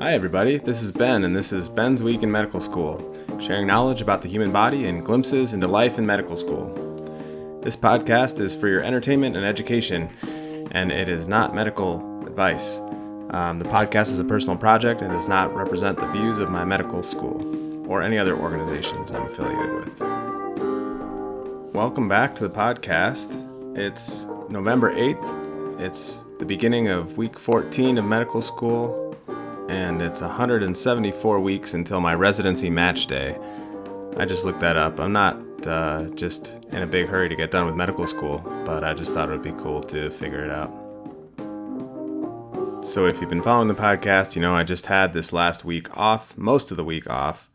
Hi, everybody. This is Ben, and this is Ben's Week in Medical School, sharing knowledge about the human body and glimpses into life in medical school. This podcast is for your entertainment and education, and it is not medical advice. Um, the podcast is a personal project and does not represent the views of my medical school or any other organizations I'm affiliated with. Welcome back to the podcast. It's November 8th. It's the beginning of week 14 of medical school, and it's 174 weeks until my residency match day. I just looked that up. I'm not uh, just in a big hurry to get done with medical school, but I just thought it would be cool to figure it out. So, if you've been following the podcast, you know I just had this last week off, most of the week off.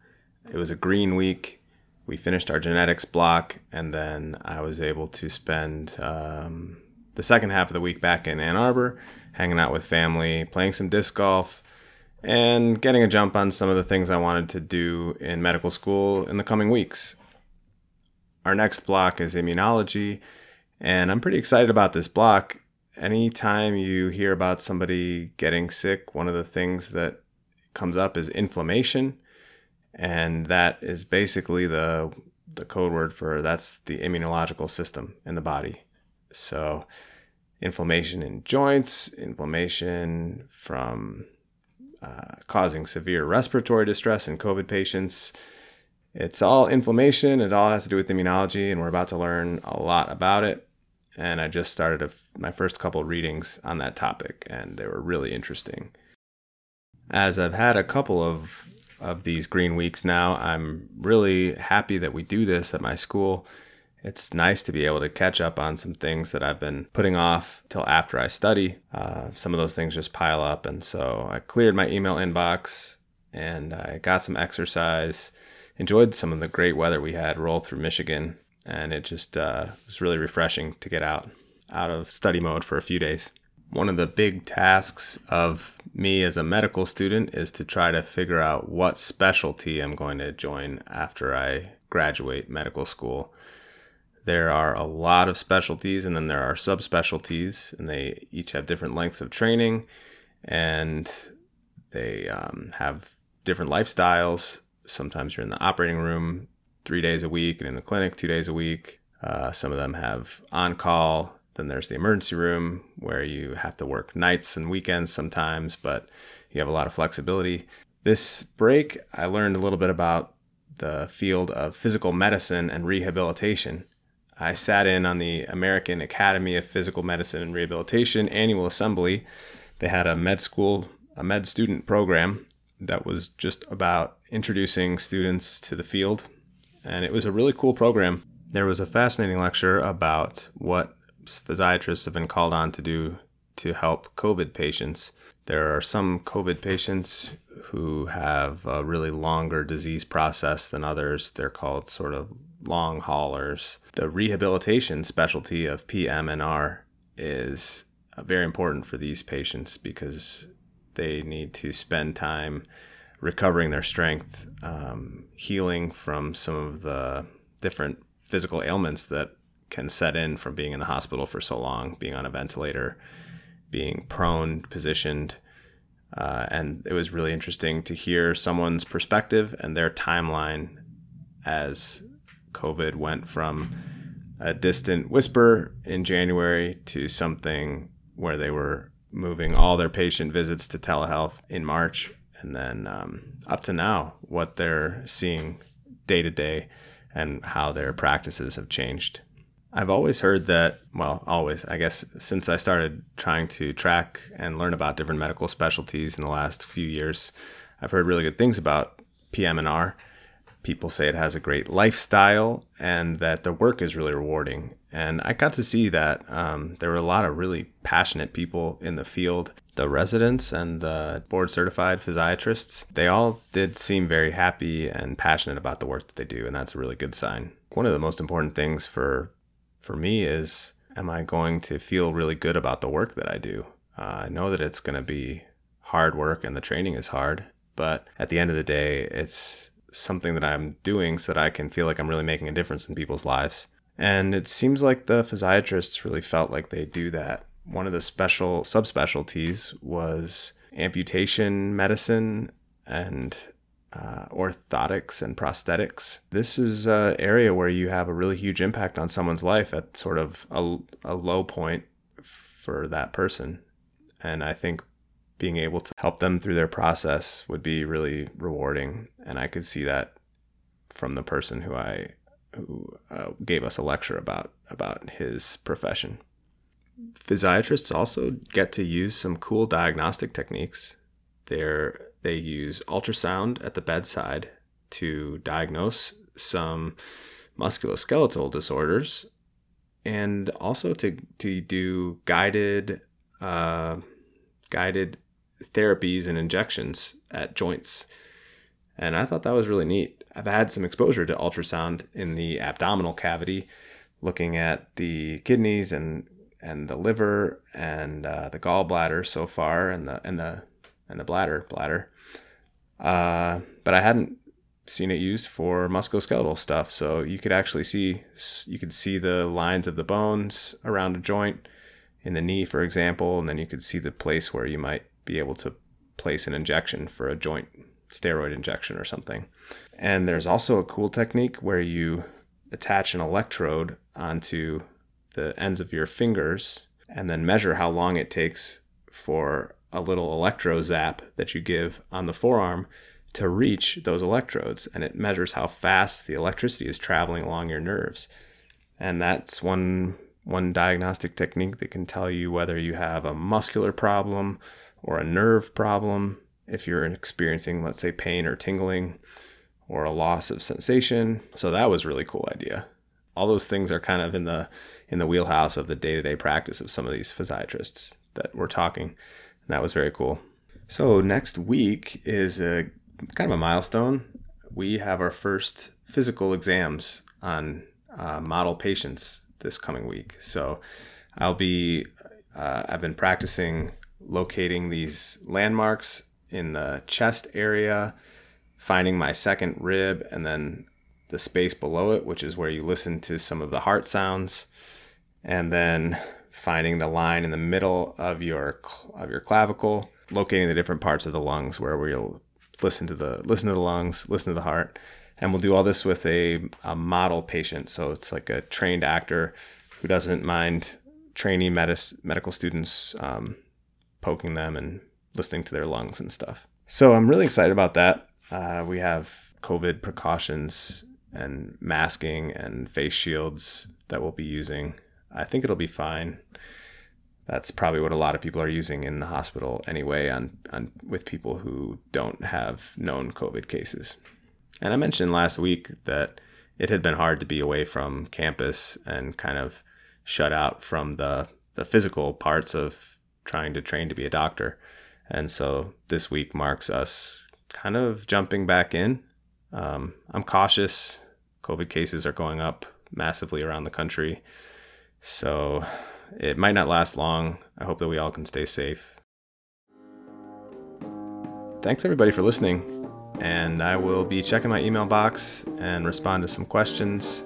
It was a green week. We finished our genetics block, and then I was able to spend um, the second half of the week back in Ann Arbor, hanging out with family, playing some disc golf, and getting a jump on some of the things I wanted to do in medical school in the coming weeks. Our next block is immunology, and I'm pretty excited about this block. Anytime you hear about somebody getting sick, one of the things that comes up is inflammation, and that is basically the the code word for that's the immunological system in the body. So, inflammation in joints, inflammation from uh, causing severe respiratory distress in COVID patients. It's all inflammation. It all has to do with immunology, and we're about to learn a lot about it. And I just started my first couple readings on that topic, and they were really interesting. As I've had a couple of of these green weeks now, I'm really happy that we do this at my school it's nice to be able to catch up on some things that I've been putting off till after I study. Uh, some of those things just pile up. And so I cleared my email inbox and I got some exercise, enjoyed some of the great weather we had roll through Michigan. And it just uh, was really refreshing to get out, out of study mode for a few days. One of the big tasks of me as a medical student is to try to figure out what specialty I'm going to join after I graduate medical school there are a lot of specialties and then there are subspecialties and they each have different lengths of training and they um, have different lifestyles. Sometimes you're in the operating room three days a week and in the clinic two days a week. Uh, some of them have on call then there's the emergency room where you have to work nights and weekends sometimes but you have a lot of flexibility. This break i learned a little bit about the field of physical medicine and rehabilitation I sat in on the American Academy of Physical Medicine and Rehabilitation annual assembly. They had a med school, a med student program that was just about introducing students to the field. And it was a really cool program. There was a fascinating lecture about what physiatrists have been called on to do to help COVID patients. There are some COVID patients who have a really longer disease process than others. They're called sort of long haulers. The rehabilitation specialty of PM&R is uh, very important for these patients because they need to spend time recovering their strength, um, healing from some of the different physical ailments that can set in from being in the hospital for so long, being on a ventilator, being prone, positioned. Uh, and it was really interesting to hear someone's perspective and their timeline as COVID went from a distant whisper in January to something where they were moving all their patient visits to telehealth in March, and then um, up to now, what they're seeing day to day and how their practices have changed. I've always heard that, well, always, I guess, since I started trying to track and learn about different medical specialties in the last few years, I've heard really good things about PM&R people say it has a great lifestyle and that the work is really rewarding. And I got to see that um, there were a lot of really passionate people in the field. The residents and the board certified physiatrists, they all did seem very happy and passionate about the work that they do. And that's a really good sign. One of the most important things for, for me is am I going to feel really good about the work that I do? Uh, I know that it's going to be hard work and the training is hard, but at the end of the day, it's something that I'm doing so that I can feel like I'm really making a difference in people's lives. And it seems like the physiatrists really felt like they do that. One of the special subspecialties was amputation medicine and uh, orthotics and prosthetics. This is an area where you have a really huge impact on someone's life at sort of a, a low point for that person. And I think being able to help them through their process would be really rewarding. And I could see that from the person who I who uh, gave us a lecture about about his profession. Physiatrists also get to use some cool diagnostic techniques. They're they use ultrasound at the bedside to diagnose some musculoskeletal disorders and also to, to do guided uh, guided therapies and injections at joints. And I thought that was really neat. I've had some exposure to ultrasound in the abdominal cavity, looking at the kidneys and and the liver and uh, the gallbladder so far, and the and the and the bladder bladder. Uh, but I hadn't seen it used for musculoskeletal stuff. So you could actually see you could see the lines of the bones around a joint in the knee, for example, and then you could see the place where you might be able to place an injection for a joint steroid injection or something. And there's also a cool technique where you attach an electrode onto the ends of your fingers and then measure how long it takes for a little electro zap that you give on the forearm to reach those electrodes and it measures how fast the electricity is traveling along your nerves and that's one one diagnostic technique that can tell you whether you have a muscular problem or a nerve problem if you're experiencing let's say pain or tingling or a loss of sensation so that was really cool idea all those things are kind of in the in the wheelhouse of the day-to-day practice of some of these physiatrists that we're talking And that was very cool. So next week is a kind of a milestone. We have our first physical exams on uh, model patients this coming week. So I'll be uh, I've been practicing locating these landmarks in the chest area, finding my second rib, and then the space below it, which is where you listen to some of the heart sounds, and then finding the line in the middle of your of your clavicle, locating the different parts of the lungs where we'll listen to the listen to the lungs, listen to the heart, and we'll do all this with a, a model patient. So it's like a trained actor who doesn't mind training medis, medical students um, poking them and listening to their lungs and stuff. So I'm really excited about that. Uh, we have COVID precautions and masking and face shields that we'll be using. I think it'll be fine that's probably what a lot of people are using in the hospital anyway on, on with people who don't have known covid cases and i mentioned last week that it had been hard to be away from campus and kind of shut out from the the physical parts of trying to train to be a doctor and so this week marks us kind of jumping back in um, i'm cautious covid cases are going up massively around the country so it might not last long. I hope that we all can stay safe. Thanks everybody for listening. And I will be checking my email box and respond to some questions.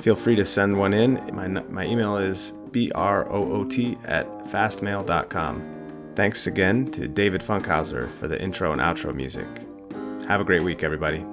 Feel free to send one in. My, my email is broot at fastmail.com. Thanks again to David Funkhauser for the intro and outro music. Have a great week, everybody.